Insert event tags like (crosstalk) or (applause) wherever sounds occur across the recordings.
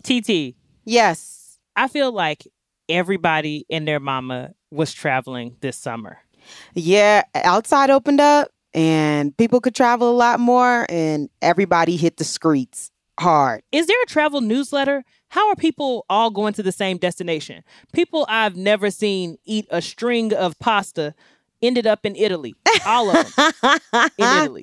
Mm, TT. Yes. I feel like everybody and their mama was traveling this summer. Yeah, outside opened up and people could travel a lot more and everybody hit the streets hard. Is there a travel newsletter? How are people all going to the same destination? People I've never seen eat a string of pasta ended up in Italy. All of them in (laughs) Italy.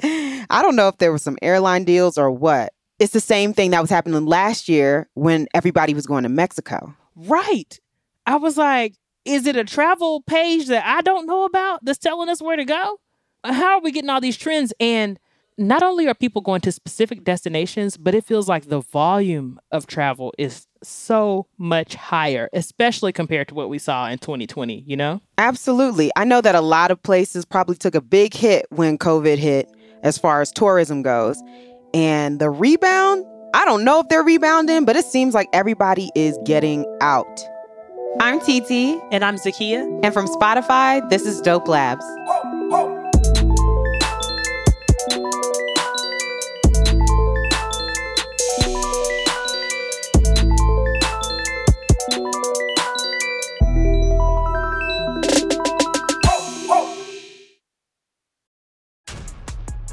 I don't know if there were some airline deals or what. It's the same thing that was happening last year when everybody was going to Mexico. Right. I was like, is it a travel page that I don't know about that's telling us where to go? How are we getting all these trends? And not only are people going to specific destinations, but it feels like the volume of travel is so much higher, especially compared to what we saw in 2020, you know? Absolutely. I know that a lot of places probably took a big hit when COVID hit as far as tourism goes. And the rebound, I don't know if they're rebounding, but it seems like everybody is getting out. I'm TT. And I'm Zakiya. And from Spotify, this is Dope Labs.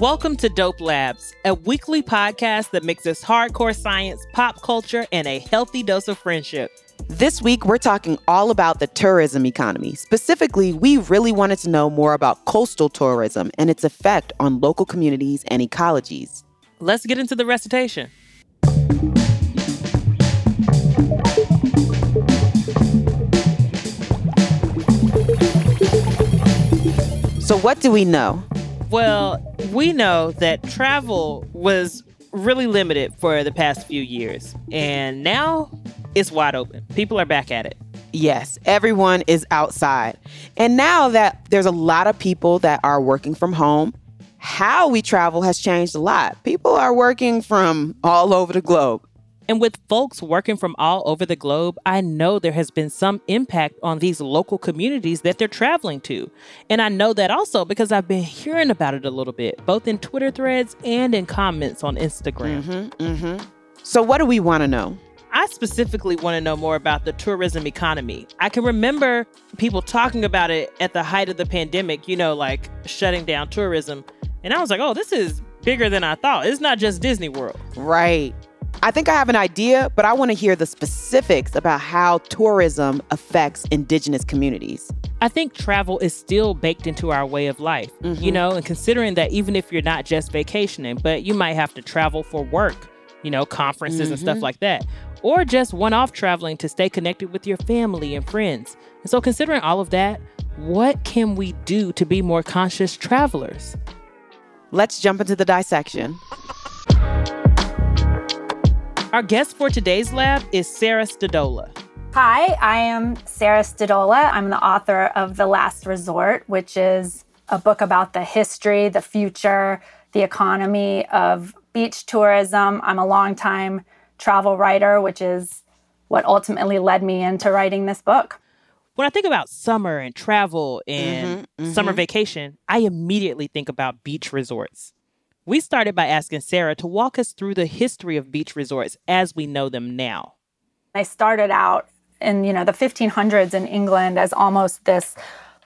Welcome to Dope Labs, a weekly podcast that mixes hardcore science, pop culture, and a healthy dose of friendship. This week, we're talking all about the tourism economy. Specifically, we really wanted to know more about coastal tourism and its effect on local communities and ecologies. Let's get into the recitation. So, what do we know? Well, we know that travel was really limited for the past few years, and now it's wide open. People are back at it. Yes, everyone is outside. And now that there's a lot of people that are working from home, how we travel has changed a lot. People are working from all over the globe. And with folks working from all over the globe, I know there has been some impact on these local communities that they're traveling to. And I know that also because I've been hearing about it a little bit, both in Twitter threads and in comments on Instagram. Mm-hmm, mm-hmm. So, what do we want to know? I specifically want to know more about the tourism economy. I can remember people talking about it at the height of the pandemic, you know, like shutting down tourism. And I was like, oh, this is bigger than I thought. It's not just Disney World. Right. I think I have an idea, but I want to hear the specifics about how tourism affects indigenous communities. I think travel is still baked into our way of life, mm-hmm. you know, and considering that even if you're not just vacationing, but you might have to travel for work, you know, conferences mm-hmm. and stuff mm-hmm. like that, or just one off traveling to stay connected with your family and friends. And so, considering all of that, what can we do to be more conscious travelers? Let's jump into the dissection. Our guest for today's lab is Sarah Stodola. Hi, I am Sarah Stodola. I'm the author of The Last Resort, which is a book about the history, the future, the economy of beach tourism. I'm a longtime travel writer, which is what ultimately led me into writing this book. When I think about summer and travel and mm-hmm, mm-hmm. summer vacation, I immediately think about beach resorts. We started by asking Sarah to walk us through the history of beach resorts as we know them now. I started out in, you know, the 1500s in England as almost this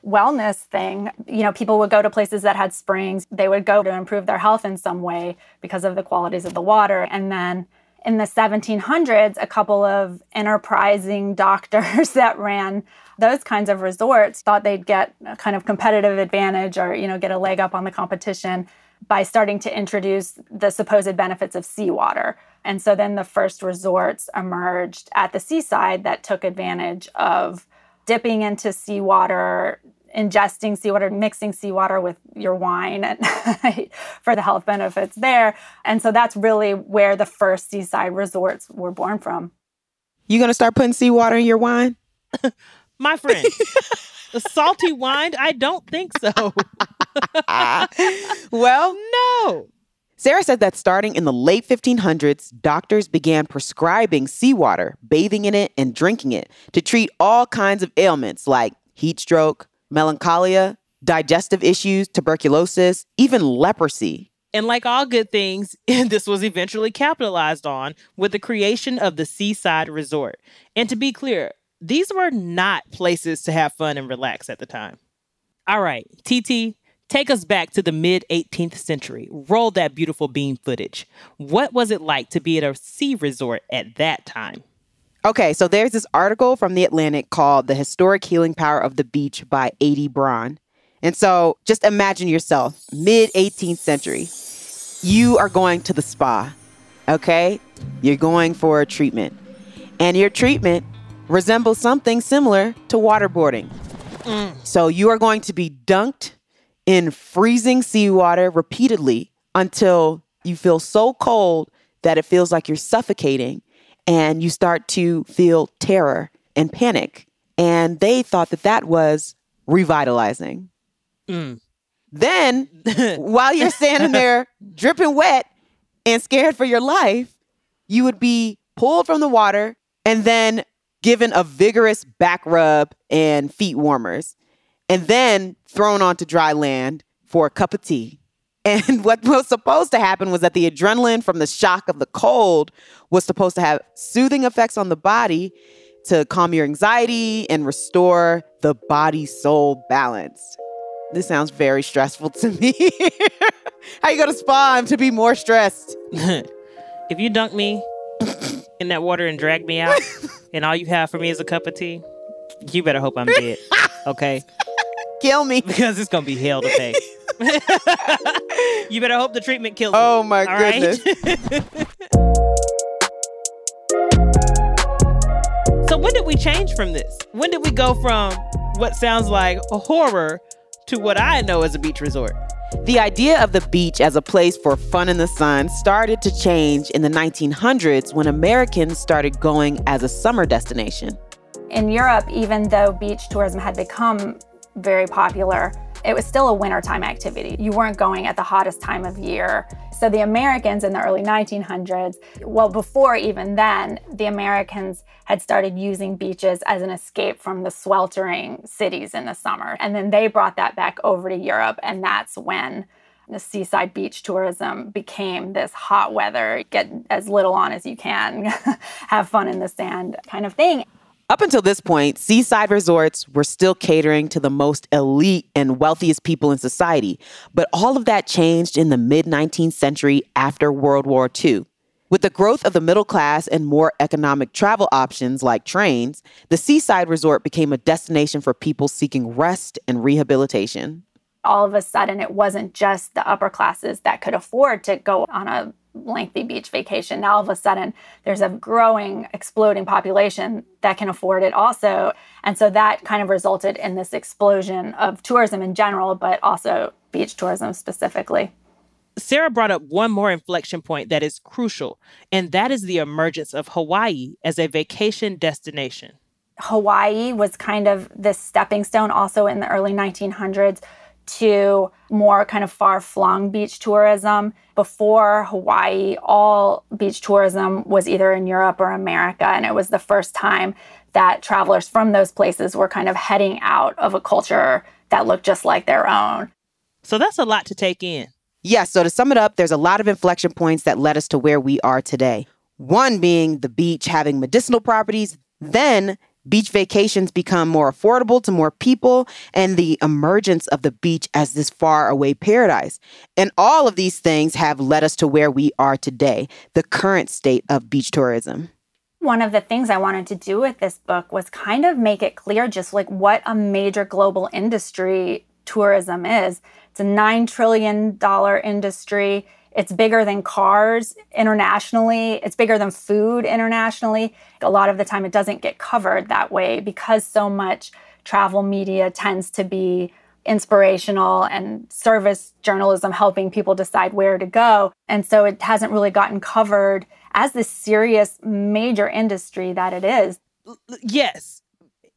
wellness thing. You know, people would go to places that had springs. They would go to improve their health in some way because of the qualities of the water. And then in the 1700s, a couple of enterprising (laughs) doctors that ran those kinds of resorts thought they'd get a kind of competitive advantage or, you know, get a leg up on the competition by starting to introduce the supposed benefits of seawater. And so then the first resorts emerged at the seaside that took advantage of dipping into seawater ingesting seawater, mixing seawater with your wine (laughs) for the health benefits there. And so that's really where the first seaside resorts were born from. You gonna start putting seawater in your wine? (laughs) My friend, (laughs) the salty wine? I don't think so. (laughs) well, no. Sarah said that starting in the late 1500s, doctors began prescribing seawater, bathing in it, and drinking it to treat all kinds of ailments like heat stroke, melancholia, digestive issues, tuberculosis, even leprosy. And like all good things, (laughs) this was eventually capitalized on with the creation of the Seaside Resort. And to be clear, these were not places to have fun and relax at the time. All right, TT, take us back to the mid 18th century. Roll that beautiful beam footage. What was it like to be at a sea resort at that time? Okay, so there's this article from The Atlantic called The Historic Healing Power of the Beach by Aidy Braun. And so just imagine yourself, mid 18th century. You are going to the spa, okay? You're going for a treatment. And your treatment resembles something similar to waterboarding. Mm. So you are going to be dunked in freezing seawater repeatedly until you feel so cold that it feels like you're suffocating and you start to feel terror and panic. And they thought that that was revitalizing. Mm. Then, (laughs) while you're standing there (laughs) dripping wet and scared for your life, you would be pulled from the water and then given a vigorous back rub and feet warmers, and then thrown onto dry land for a cup of tea. (laughs) And what was supposed to happen was that the adrenaline from the shock of the cold was supposed to have soothing effects on the body to calm your anxiety and restore the body soul balance. This sounds very stressful to me. (laughs) How you gonna spawn to be more stressed? (laughs) if you dunk me in that water and drag me out, and all you have for me is a cup of tea, you better hope I'm dead. (laughs) Okay? Kill me. (laughs) Because it's gonna be hell to pay. (laughs) you better hope the treatment kills me. Oh my goodness. Right? so when did we change from this? When did we go from what sounds like a horror to what I know as a beach resort? The idea of the beach as a place for fun in the sun started to change in the 1900s when Americans started going as a summer destination. In Europe, even though beach tourism had become very popular, it was still a wintertime activity. You weren't going at the hottest time of year. So the Americans in the early 1900s, well, before even then, the Americans had started using beaches as an escape from the sweltering cities in the summer. And then they brought that back over to Europe, and that's when the seaside beach tourism became this hot weather, get as little on as you can, (laughs) have fun in the sand kind of thing. Up until this point, seaside resorts were still catering to the most elite and wealthiest people in society. But all of that changed in the mid 19th century after World War II. With the growth of the middle class and more economic travel options like trains, the seaside resort became a destination for people seeking rest and rehabilitation. All of a sudden, it wasn't just the upper classes that could afford to go on a lengthy beach vacation. Now, all of a sudden, there's a growing, exploding population that can afford it also. And so that kind of resulted in this explosion of tourism in general, but also beach tourism specifically. Sarah brought up one more inflection point that is crucial, and that is the emergence of Hawaii as a vacation destination. Hawaii was kind of this stepping stone also in the early 1900s to more kind of far flung beach tourism. Before Hawaii, all beach tourism was either in Europe or America. And it was the first time that travelers from those places were kind of heading out of a culture that looked just like their own. So that's a lot to take in. Yes. Yeah, so to sum it up, there's a lot of inflection points that led us to where we are today. One being the beach having medicinal properties, then Beach vacations become more affordable to more people, and the emergence of the beach as this far away paradise. And all of these things have led us to where we are today, the current state of beach tourism. One of the things I wanted to do with this book was kind of make it clear just like what a major global industry tourism is. It's a $9 trillion industry. It's bigger than cars internationally. It's bigger than food internationally. A lot of the time, it doesn't get covered that way because so much travel media tends to be inspirational and service journalism helping people decide where to go. And so it hasn't really gotten covered as the serious major industry that it is. Yes.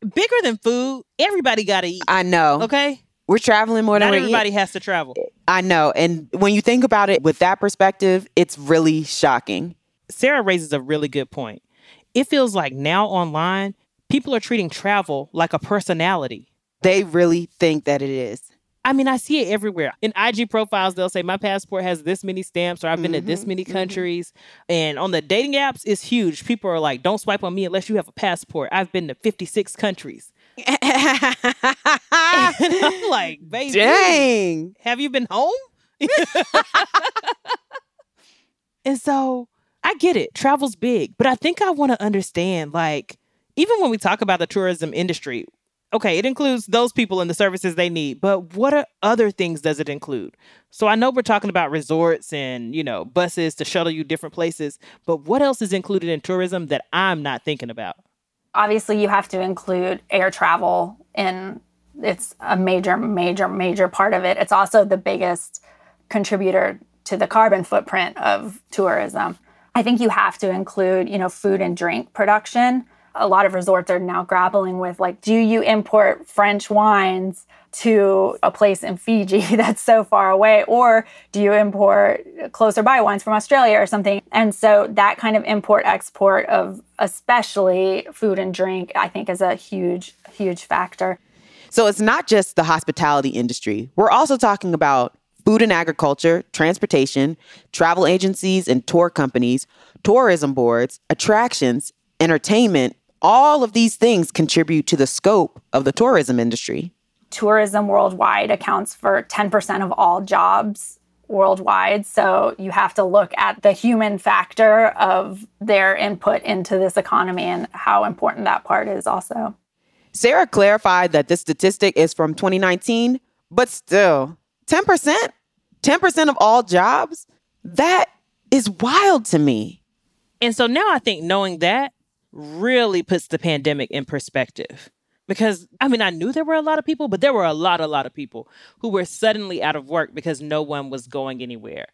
Bigger than food, everybody got to eat. I know. Okay? We're traveling more than everybody eating. has to travel. I know. And when you think about it with that perspective, it's really shocking. Sarah raises a really good point. It feels like now online, people are treating travel like a personality. They really think that it is. I mean, I see it everywhere. In IG profiles, they'll say, My passport has this many stamps, or I've been to Mm-hmm, this many countries. And on the dating apps, it's huge. People are like, Don't swipe on me unless you have a passport. I've been to 56 countries. I'm (laughs) like, Baby, Dang. have you been home? (laughs) and so I get it. Travel's big, but I think I want to understand like, even when we talk about the tourism industry, okay, it includes those people and the services they need, but what are other things does it include? So I know we're talking about resorts and, you know, buses to shuttle you different places, but what else is included in tourism that I'm not thinking about? Obviously, you have to include air travel in it's a major, major, major part of it. It's also the biggest contributor to the carbon footprint of tourism. I think you have to include, you know, food and drink production. A lot of resorts are now grappling with like, do you import French wines to a place in Fiji (laughs) that's so far away, or do you import closer by wines from Australia or something? And so that kind of import export of especially food and drink, I think, is a huge, huge factor. So it's not just the hospitality industry. We're also talking about food and agriculture, transportation, travel agencies and tour companies, tourism boards, attractions, entertainment. All of these things contribute to the scope of the tourism industry. Tourism worldwide accounts for 10% of all jobs worldwide. So you have to look at the human factor of their input into this economy and how important that part is also. Sarah clarified that this statistic is from 2019, but still, 10%? 10% of all jobs? That is wild to me. And so now I think knowing that really puts the pandemic in perspective. Because I mean, I knew there were a lot of people, but there were a lot, a lot of people who were suddenly out of work because no one was going anywhere.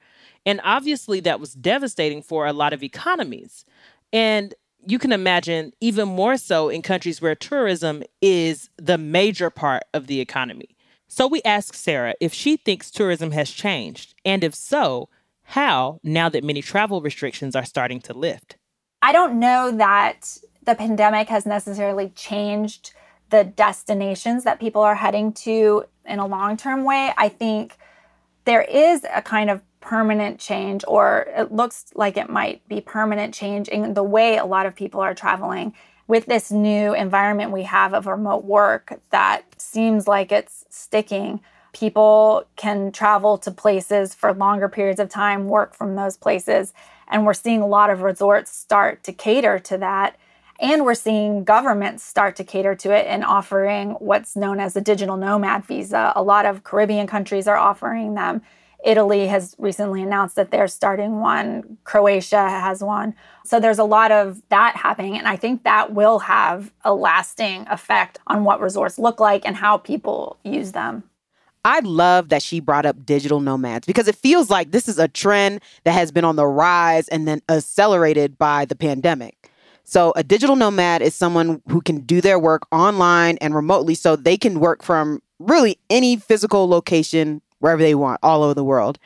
And obviously, that was devastating for a lot of economies. And you can imagine even more so in countries where tourism is the major part of the economy. So we asked Sarah if she thinks tourism has changed, and if so, how now that many travel restrictions are starting to lift. I don't know that the pandemic has necessarily changed the destinations that people are heading to in a long term way. I think there is a kind of permanent change, or it looks like it might be permanent change in the way a lot of people are traveling with this new environment we have of remote work that seems like it's sticking. People can travel to places for longer periods of time, work from those places. And we're seeing a lot of resorts start to cater to that. And we're seeing governments start to cater to it and offering what's known as a digital nomad visa. A lot of Caribbean countries are offering them. Italy has recently announced that they're starting one. Croatia has one. So there's a lot of that happening. And I think that will have a lasting effect on what resorts look like and how people use them. I love that she brought up digital nomads because it feels like this is a trend that has been on the rise and then accelerated by the pandemic. So, a digital nomad is someone who can do their work online and remotely so they can work from really any physical location wherever they want all over the world.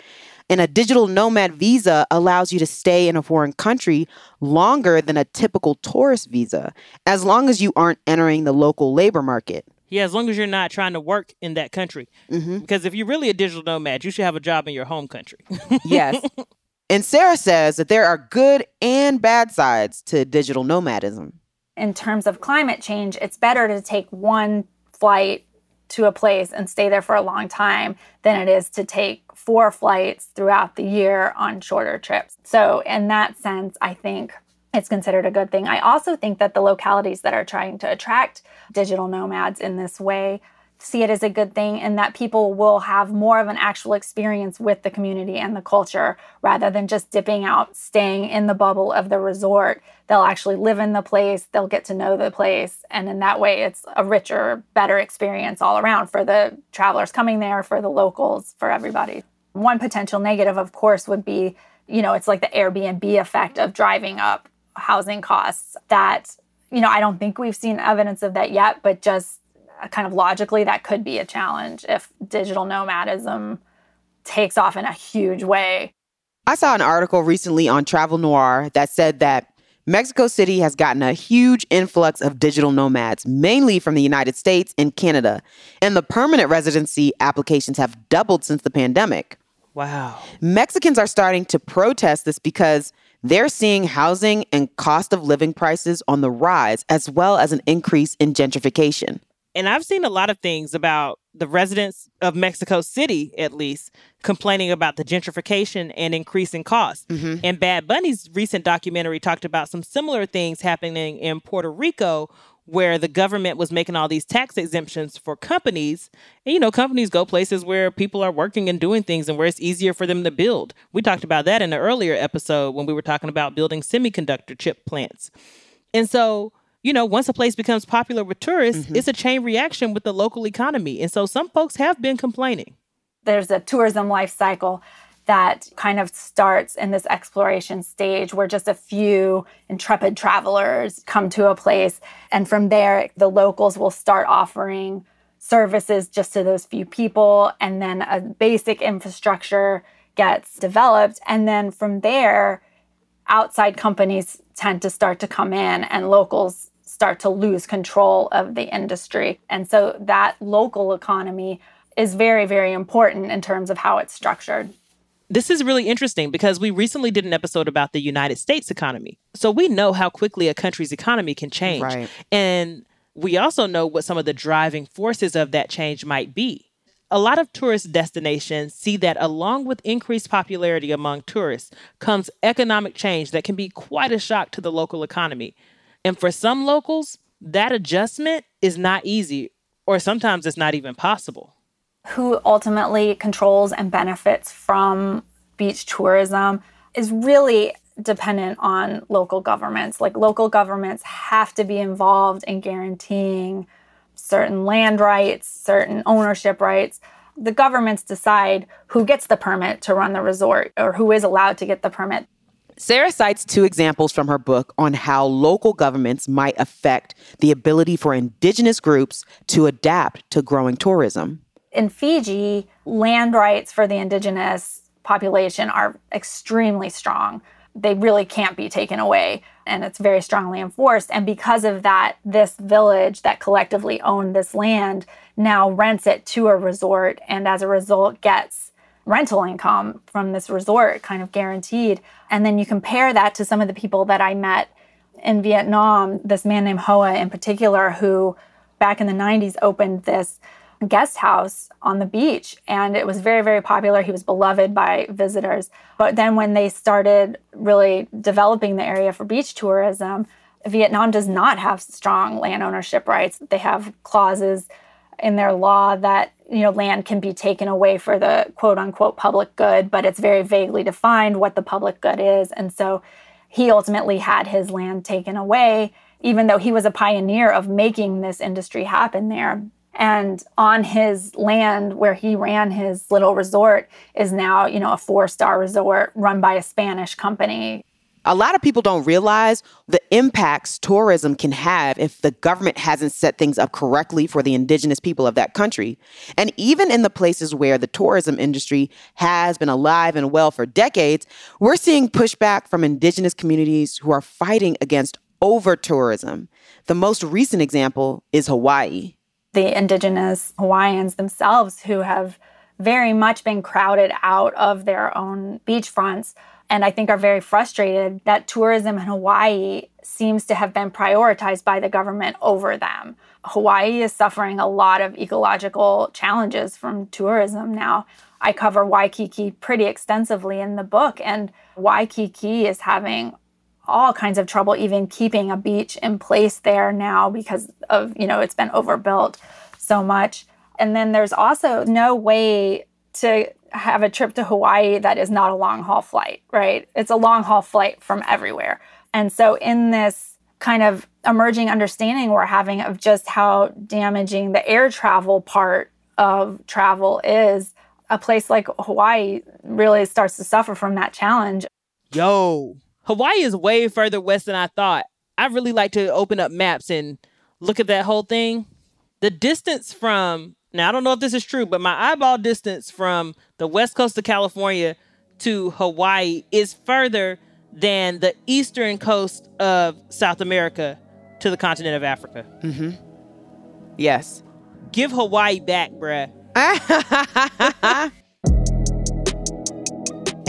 And a digital nomad visa allows you to stay in a foreign country longer than a typical tourist visa, as long as you aren't entering the local labor market. Yeah, as long as you're not trying to work in that country. Mm-hmm. Because if you're really a digital nomad, you should have a job in your home country. Yes. (laughs) and Sarah says that there are good and bad sides to digital nomadism. in terms of climate change, it's better to take one flight to a place and stay there for a long time than it is to take four flights throughout the year on shorter trips. So, in that sense, I think it's considered a good thing. I also think that the localities that are trying to attract digital nomads in this way, see it as a good thing and that people will have more of an actual experience with the community and the culture rather than just dipping out, staying in the bubble of the resort. They'll actually live in the place, they'll get to know the place. And in that way, it's a richer, better experience all around for the travelers coming there, for the locals, for everybody. One potential negative, of course, would be you know, it's like the Airbnb effect of driving up housing costs that, you know, I don't think we've seen evidence of that yet, but just kind of logically, that could be a challenge if digital nomadism takes off in a huge way. I saw an article recently on Travel Noir that said that Mexico City has gotten a huge influx of digital nomads, mainly from the United States and Canada, and the permanent residency applications have doubled since the pandemic. Wow. Mexicans are starting to protest this because they're seeing housing and cost of living prices on the rise, as well as an increase in gentrification. And I've seen a lot of things about the residents of Mexico City, at least, complaining about the gentrification and increasing costs. Mm-hmm. And Bad Bunny's recent documentary talked about some similar things happening in Puerto Rico, where the government was making all these tax exemptions for companies. And, you know, companies go places where people are working and doing things and where it's easier for them to build. We talked about that in an earlier episode when we were talking about building semiconductor chip plants. And so, you know, once a place becomes popular with tourists, mm-hmm. it's a chain reaction with the local economy. And so some folks have been complaining. There's a tourism life cycle that kind of starts in this exploration stage where just a few intrepid travelers come to a place. And from there, the locals will start offering services just to those few people. And then a basic infrastructure gets developed. And then from there, outside companies tend to start to come in and locals start to lose control of the industry. And so that local economy is very, very important in terms of how it's structured. This is really interesting because we recently did an episode about the United States economy. So we know how quickly a country's economy can change. Right. And we also know what some of the driving forces of that change might be. A lot of tourist destinations see that along with increased popularity among tourists comes economic change that can be quite a shock to the local economy. And for some locals, that adjustment is not easy, or sometimes it's not even possible. Who ultimately controls and benefits from beach tourism is really dependent on local governments. Like local governments have to be involved in guaranteeing certain land rights, certain ownership rights. The governments decide who gets the permit to run the resort or who is allowed to get the permit. Sarah cites two examples from her book on how local governments might affect the ability for indigenous groups to adapt to growing tourism. In Fiji, land rights for the indigenous population are extremely strong. They really can't be taken away, and it's very strongly enforced. And because of that, this village that collectively owned this land now rents it to a resort, and as a result, gets rental income from this resort kind of guaranteed. And then you compare that to some of the people that I met in Vietnam, this man named Hoa in particular, who back in the 90s opened this guest house on the beach and it was very very popular. He was beloved by visitors. But then when they started really developing the area for beach tourism vietnam does not have strong land ownership rights. They have clauses in their law that you know land can be taken away for the quote unquote public good but it's very vaguely defined what the public good is. And so he ultimately had his land taken away even though he was a pioneer of making this industry happen there. And on his land where he ran his little resort is now you know a four star resort run by a spanish company a lot of people don't realize the impacts tourism can have if the government hasn't set things up correctly for the indigenous people of that country. And even in the places where the tourism industry has been alive and well for decades, we're seeing pushback from indigenous communities who are fighting against over tourism. The most recent example is Hawaii. The indigenous Hawaiians themselves, who have very much been crowded out of their own beachfronts and I think are very frustrated that tourism in Hawaii seems to have been prioritized by the government over them. Hawaii is suffering a lot of ecological challenges from tourism now. I cover Waikiki pretty extensively in the book, and Waikiki is having all kinds of trouble even keeping a beach in place there now because of, you know, it's been overbuilt so much And then there's also no way to have a trip to Hawaii that is not a long haul flight, right? It's a long haul flight from everywhere. And so, in this kind of emerging understanding we're having of just how damaging the air travel part of travel is, a place like Hawaii really starts to suffer from that challenge. Yo, Hawaii is way further west than I thought. I really like to open up maps and look at that whole thing. The distance from now, I don't know if this is true, but my eyeball distance from the west coast of California to Hawaii is further than the eastern coast of South America to the continent of Africa. Mm-hmm. Yes. Give Hawaii back, bruh. (laughs)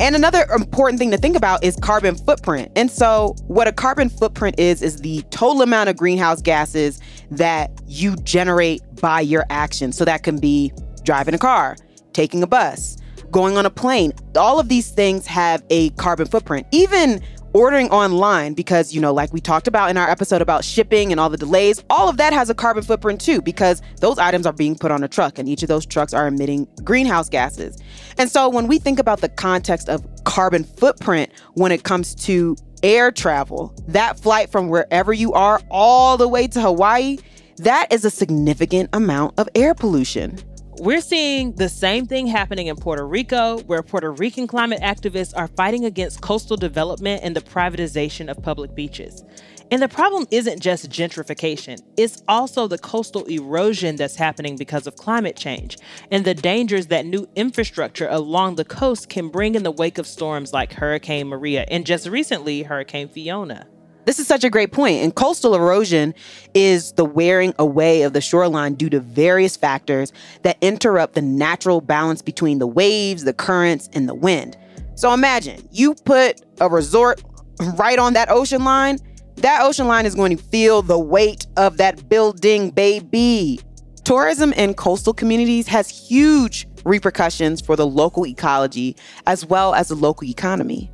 And another important thing to think about is carbon footprint. And so, what a carbon footprint is, is the total amount of greenhouse gases that you generate by your actions. So, that can be driving a car, taking a bus, going on a plane. All of these things have a carbon footprint. Even ordering online because you know like we talked about in our episode about shipping and all the delays all of that has a carbon footprint too because those items are being put on a truck and each of those trucks are emitting greenhouse gases. And so when we think about the context of carbon footprint when it comes to air travel that flight from wherever you are all the way to hawaii that is a significant amount of air pollution we're seeing the same thing happening in Puerto Rico, where Puerto Rican climate activists are fighting against coastal development and the privatization of public beaches. And the problem isn't just gentrification, it's also the coastal erosion that's happening because of climate change and the dangers that new infrastructure along the coast can bring in the wake of storms like Hurricane Maria and just recently, Hurricane Fiona. This is such a great point. And coastal erosion is the wearing away of the shoreline due to various factors that interrupt the natural balance between the waves, the currents, and the wind. So imagine you put a resort (laughs) right on that ocean line. That ocean line is going to feel the weight of that building, baby. Tourism in coastal communities has huge repercussions for the local ecology as well as the local economy.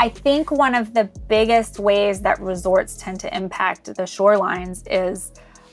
I think one of the biggest ways that resorts tend to impact the shorelines is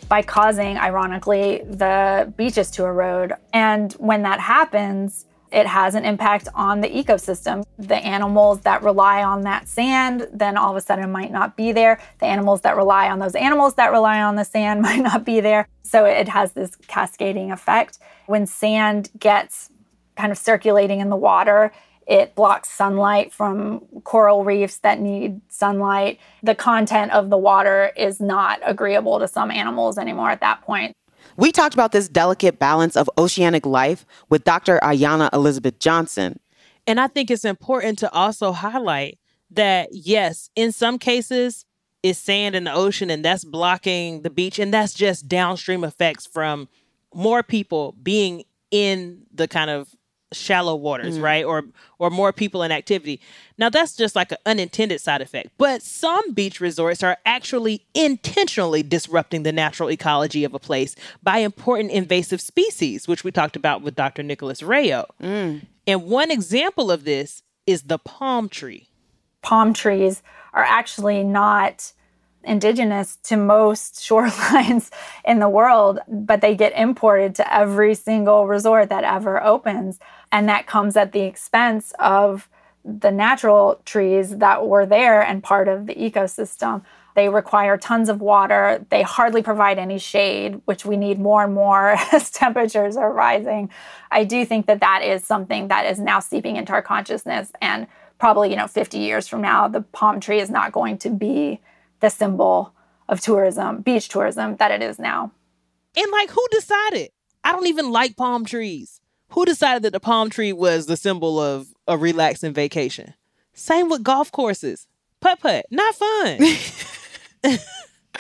by causing, ironically, the beaches to erode. And when that happens, it has an impact on the ecosystem. The animals that rely on that sand then all of a sudden might not be there. The animals that rely on those animals that rely on the sand (laughs) might not be there. So it has this cascading effect. When sand gets kind of circulating in the water, it blocks sunlight from coral reefs that need sunlight. The content of the water is not agreeable to some animals anymore at that point. We talked about this delicate balance of oceanic life with Dr. Ayana Elizabeth Johnson. And I think it's important to also highlight that, yes, in some cases, it's sand in the ocean and that's blocking the beach. And that's just downstream effects from more people being in the kind of shallow waters, mm. right? Or or more people in activity. Now that's just like an unintended side effect. But some beach resorts are actually intentionally disrupting the natural ecology of a place by important invasive species, which we talked about with Dr. Nicholas Rayo. Mm. And one example of this is the palm tree. Palm trees are actually not indigenous to most (laughs) shorelines in the world, but they get imported to every single resort that ever opens. And that comes at the expense of the natural trees that were there and part of the ecosystem. They require tons of water. They hardly provide any shade, which we need more and more (laughs) as temperatures are rising. I do think that that is something that is now seeping into our consciousness. And probably, you know, 50 years from now, the palm tree is not going to be the symbol of tourism, beach tourism, that it is now. And like, who decided? I don't even like palm trees. Who decided that the palm tree was the symbol of a relaxing vacation? Same with golf courses. Putt putt, not fun. (laughs)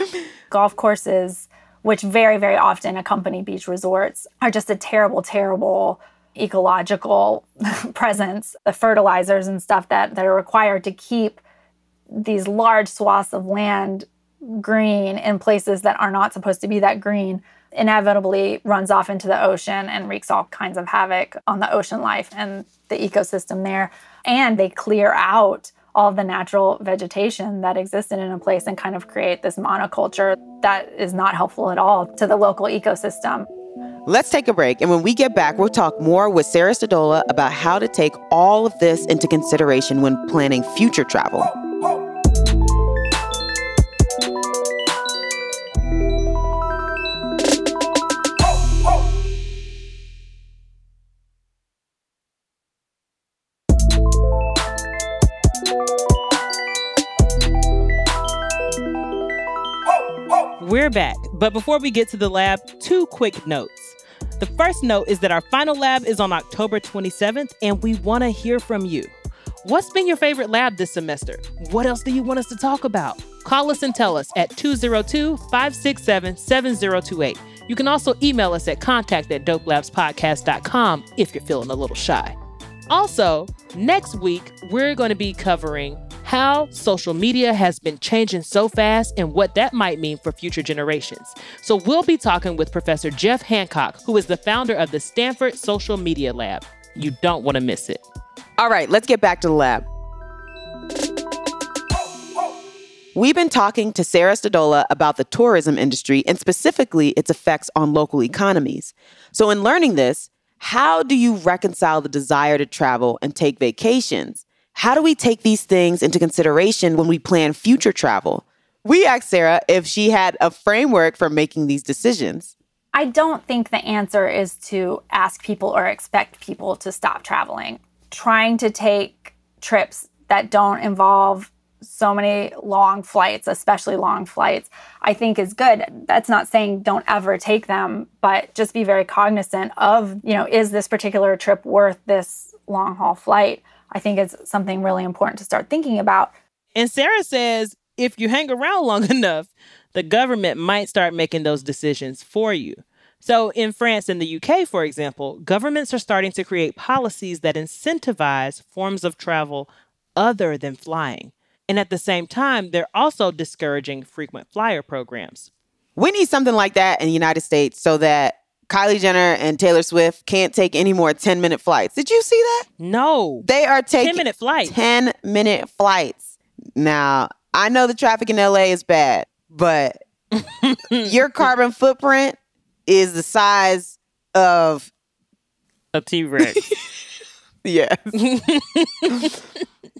(laughs) golf courses, which very, very often accompany beach resorts, are just a terrible, terrible ecological (laughs) presence. The fertilizers and stuff that, that are required to keep these large swaths of land green in places that are not supposed to be that green inevitably runs off into the ocean and wreaks all kinds of havoc on the ocean life and the ecosystem there. And they clear out all the natural vegetation that existed in a place and kind of create this monoculture that is not helpful at all to the local ecosystem. Let's take a break. And when we get back, we'll talk more with Sarah Stodola about how to take all of this into consideration when planning future travel. We're back. But before we get to the lab, two quick notes. The first note is that our final lab is on October 27th, and we want to hear from you. What's been your favorite lab this semester? What else do you want us to talk about? Call us and tell us at 202 567 7028. You can also email us at contact at dopelabspodcast.com if you're feeling a little shy. Also, next week, we're going to be covering how social media has been changing so fast and what that might mean for future generations. So, we'll be talking with Professor Jeff Hancock, who is the founder of the Stanford Social Media Lab. You don't want to miss it. All right, let's get back to the lab. We've been talking to Sarah Stodola about the tourism industry and specifically its effects on local economies. So, in learning this, how do you reconcile the desire to travel and take vacations how do we take these things into consideration when we plan future travel? We asked Sarah if she had a framework for making these decisions. I don't think the answer is to ask people or expect people to stop traveling. Trying to take trips that don't involve so many long flights, especially long flights, I think is good. That's not saying don't ever take them, but just be very cognizant of, you know, is this particular trip worth this long haul flight? I think it's something really important to start thinking about. And Sarah says if you hang around long (laughs) enough, the government might start making those decisions for you. So, in France and the UK, for example, governments are starting to create policies that incentivize forms of travel other than flying. And at the same time, they're also discouraging frequent flyer programs. We need something like that in the United States so that Kylie Jenner and Taylor Swift can't take any more 10 minute flights. Did you see that? No. They are taking 10 minute flights. 10 minute flights. Now, I know the traffic in LA is bad, but (laughs) your carbon footprint is the size of a T Rex. yes. (laughs)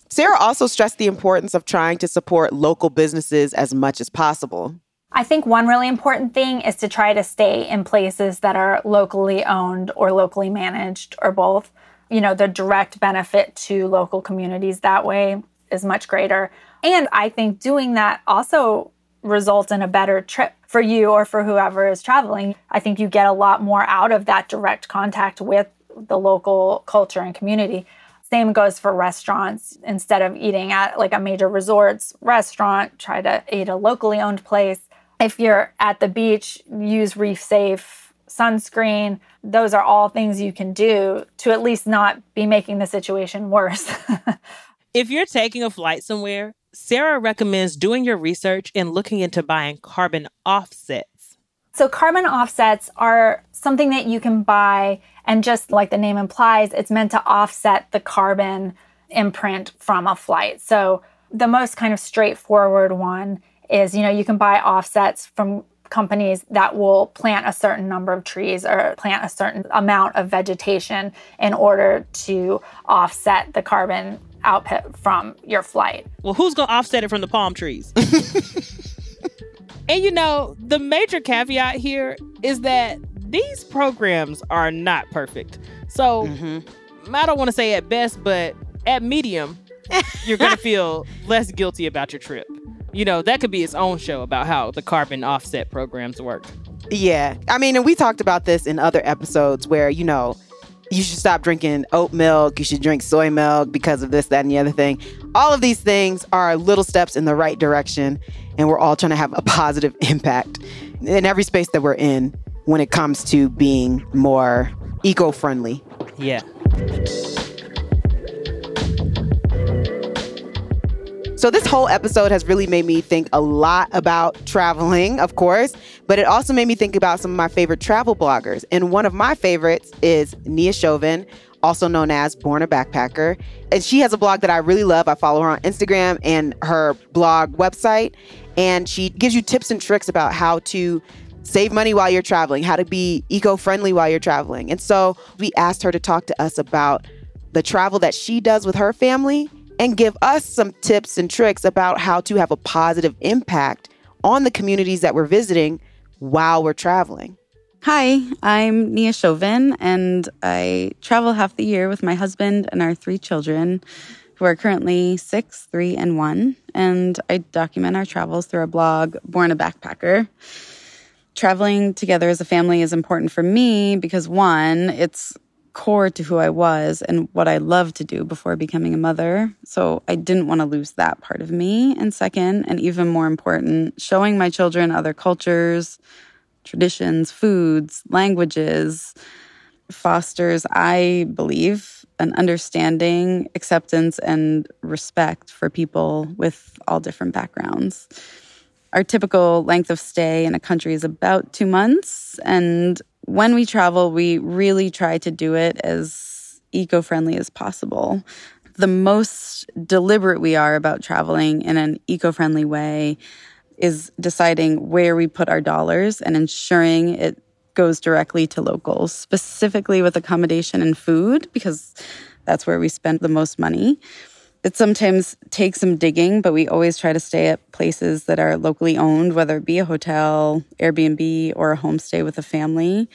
Sarah also stressed the importance of trying to support local businesses as much as possible. I think one really important thing is to try to stay in places that are locally owned or locally managed or both. You know, the direct benefit to local communities that way is much greater. And I think doing that also results in a better trip for you or for whoever is traveling. I think you get a lot more out of that direct contact with the local culture and community. Same goes for restaurants. Instead of eating at like a major resorts restaurant, try to eat a locally owned place if you're at the beach, use reef safe sunscreen. Those are all things you can do to at least not be making the situation (laughs) worse. if you're taking a flight somewhere, Sarah recommends doing your research and looking into buying carbon offsets. So, carbon offsets are something that you can buy, and just like the name implies, it's meant to offset the carbon imprint from a flight. So, the most kind of straightforward one is you know you can buy offsets from companies that will plant a certain number of trees or plant a certain amount of vegetation in order to offset the carbon output from your flight. Well, who's going to offset it from the palm trees? (laughs) and you know, the major caveat here is that these programs are not perfect. So mm-hmm. I don't want to say at best, but at medium, you're going (laughs) to feel less guilty about your trip you know, that could be its own show about how the carbon offset programs work. Yeah. I mean, and we talked about this in other episodes where, you know, you should stop drinking oat milk, you should drink soy milk because of this, that, and the other thing. All of these things are little steps in the right direction, and we're all trying to have a positive (laughs) impact in every space that we're in when it comes to being more eco friendly. Yeah. So, this whole episode has really made me think a lot about traveling, of course, but it also made me think about some of my favorite travel bloggers. And one of my favorites is Nia Chauvin, also known as Born a Backpacker. And she has a blog that I really love. I follow her on Instagram and her blog website. And she gives you tips and tricks about how to save money while you're traveling, how to be eco friendly while you're traveling. And so we asked her to talk to us about the travel that she does with her family and give us some tips and tricks about how to have a positive impact on the communities that we're visiting while we're traveling. Hi, I'm Nia Chauvin, and I travel half the year with my husband and our three children, who are currently six, three, and one. And I document our travels through our blog, Born a Backpacker. Traveling together as a family is important for me because, one, it's core to who I was and what I loved to do before becoming a mother. So I didn't want to lose that part of me. And second, and even more important, showing my children other cultures, traditions, foods, languages fosters, I believe, an understanding, acceptance, and respect for people with all different backgrounds. Our typical length of stay in a country is about two months, and when we travel, we really try to do it as eco friendly as possible. The most deliberate we are about traveling in an eco friendly way is deciding where we put our dollars and ensuring it goes directly to locals, specifically with accommodation and food, because that's where we spend the most money. It sometimes takes some digging, but we always try to stay at places that are locally owned, whether it be a hotel, Airbnb, or a homestay with a family.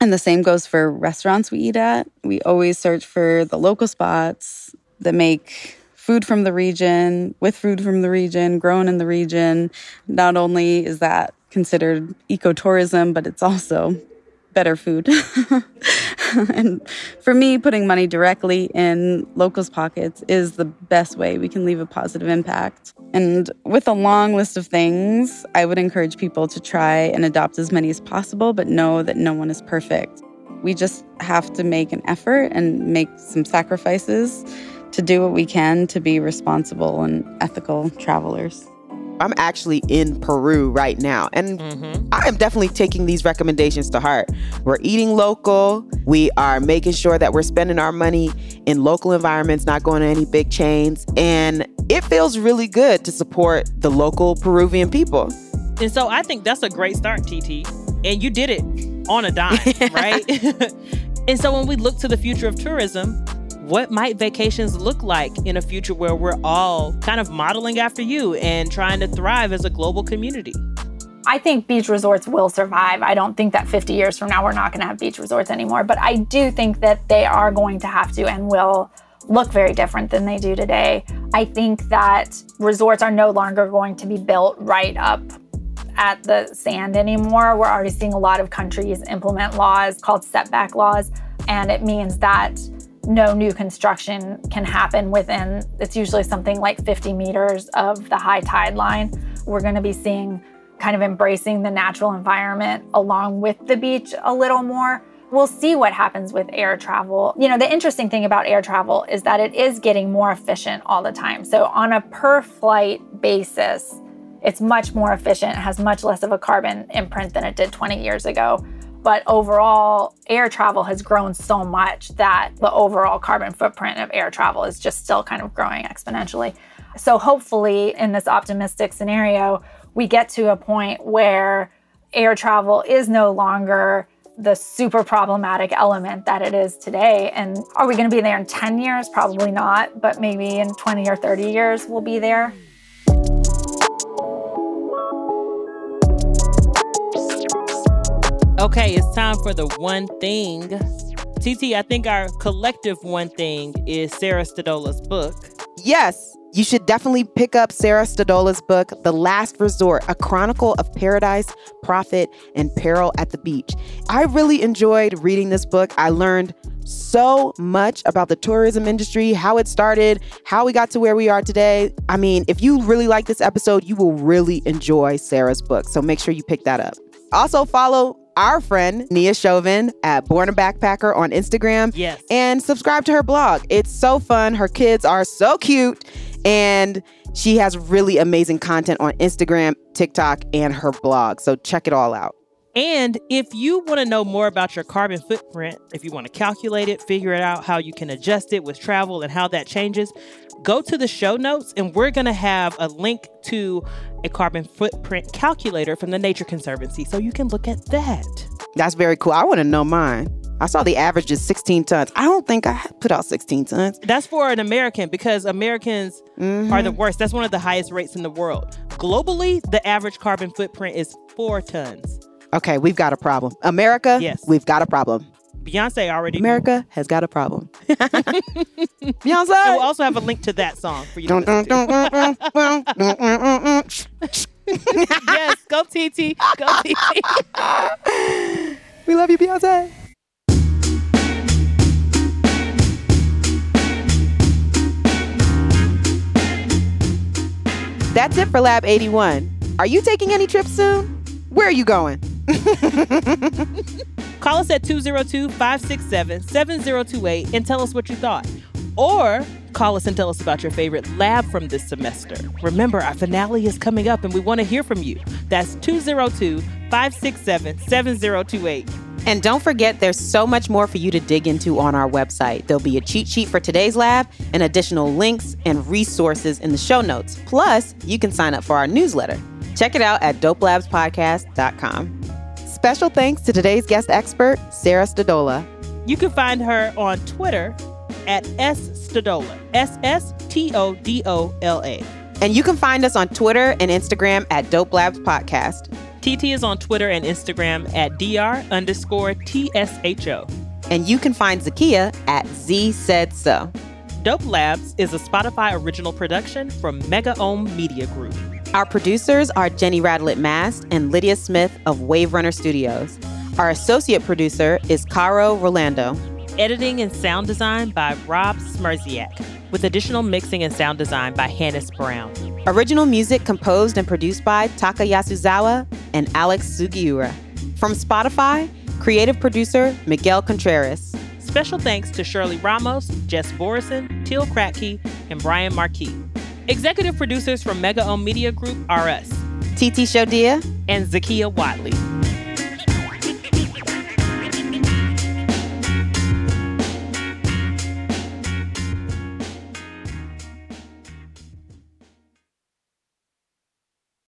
And the same goes for restaurants we eat at. We always search for the local spots that make food from the region, with food from the region, grown in the region. Not only is that considered ecotourism, but it's also better food. (laughs) and for me, putting money directly in locals' pockets is the best way we can leave a positive impact. And with a long list of things, I would encourage people to try and adopt as many as possible, but know that no one is perfect. We just have to make an effort and make some sacrifices to do what we can to be responsible and ethical travelers. I'm actually in Peru right now, and mm-hmm. I am definitely taking these recommendations to heart. We're eating local. We are making sure that we're spending our money in local environments, not going to any big chains. And it feels really good to support the local Peruvian people. And so I think that's a great start, TT. And you did it on a dime, (laughs) right? (laughs) and so when we look to the future of tourism, what might vacations look like in a future where we're all kind of modeling after you and trying to thrive as a global community? I think beach resorts will survive. I don't think that 50 years from now we're not going to have beach resorts anymore, but I do think that they are going to have to and will look very different than they do today. I think that resorts are no longer going to be built right up at the sand anymore. We're already seeing a lot of countries implement laws called setback laws, and it means that no new construction can happen within, it's usually something like 50 meters of the high tide line. We're going to be seeing kind of embracing the natural environment along with the beach a little more. We'll see what happens with air travel. You know, the interesting thing about air travel is that it is getting more efficient all the time. So, on a per flight basis, it's much more efficient, has much less of a carbon imprint than it did 20 years ago. But overall, air travel has grown so much that the overall carbon footprint of air travel is just still kind of growing exponentially. So, hopefully, in this optimistic scenario, we get to a point where air travel is no longer the super problematic element that it is today. And are we going to be there in 10 years? Probably not, but maybe in 20 or 30 years we'll be there. Okay, it's time for the one thing. TT, I think our collective one thing is Sarah Stodola's book. Yes, you should definitely pick up Sarah Stodola's book, The Last Resort, a chronicle of paradise, profit, and peril at the beach. I really enjoyed reading this book. I learned so much about the tourism industry, how it started, how we got to where we are today. I mean, if you really like this episode, you will really enjoy Sarah's book. So make sure you pick that up. Also, follow our friend Nia Chauvin at Born a Backpacker on Instagram. Yes. And subscribe to her blog. It's so fun. Her kids are so cute. And she has really amazing content on Instagram, TikTok, and her blog. So check it all out. And if you want to know more about your carbon footprint, if you want to calculate it, figure it out how you can adjust it with travel and how that changes, go to the show notes and we're going to have a link to a carbon footprint calculator from the Nature Conservancy so you can look at that. That's very cool. I want to know mine. I saw the average is 16 tons. I don't think I put out 16 tons. That's for an American because Americans mm-hmm. are the worst. That's one of the highest rates in the world. Globally, the average carbon footprint is four tons. Okay, we've got a problem. America, yes. we've got a problem. Beyonce already. America has got a problem. Beyonce. So we'll also have a link to that song for you to listen to. yes, go TT, go TT. we love you, Beyonce. That's it for Lab 81. Are you taking any trips soon? Where are you going? Call us at 202 567 7028 and tell us what you thought. Or call us and tell us about your favorite lab from this semester. Remember, our finale is coming up and we want to hear from you. That's 202 567 7028. And don't forget, there's so much more for you to dig into on our website. There'll be a cheat sheet for today's lab and additional links and resources in the show notes. Plus, you can sign up for our newsletter. Check it out at dopelabspodcast.com. Special thanks to today's guest expert, Sarah Stodola. You can find her on Twitter at S Stodola, S S T O D O L A. And you can find us on Twitter and Instagram at Dope Labs Podcast. TT is on Twitter and Instagram at DR underscore TSHO. And you can find Zakiya at Z Said So. Dope Labs is a Spotify original production from Mega Ohm Media Group. Our producers are Jenny Radelet Mast and Lydia Smith of Wave Runner Studios. Our associate producer is Caro Rolando. Editing and sound design by Rob Smierciak, with additional mixing and sound design by Hannis Brown. Original music composed and produced by Taka Yasuzawa and Alex Sugiura. From Spotify, creative producer Miguel Contreras. Special thanks to Shirley Ramos, Jess Borison, Teal Kratke, and Brian Marquis. Executive producers from Mega Ohm Media Group are us, TT Shodiya and Zakiya Whatley.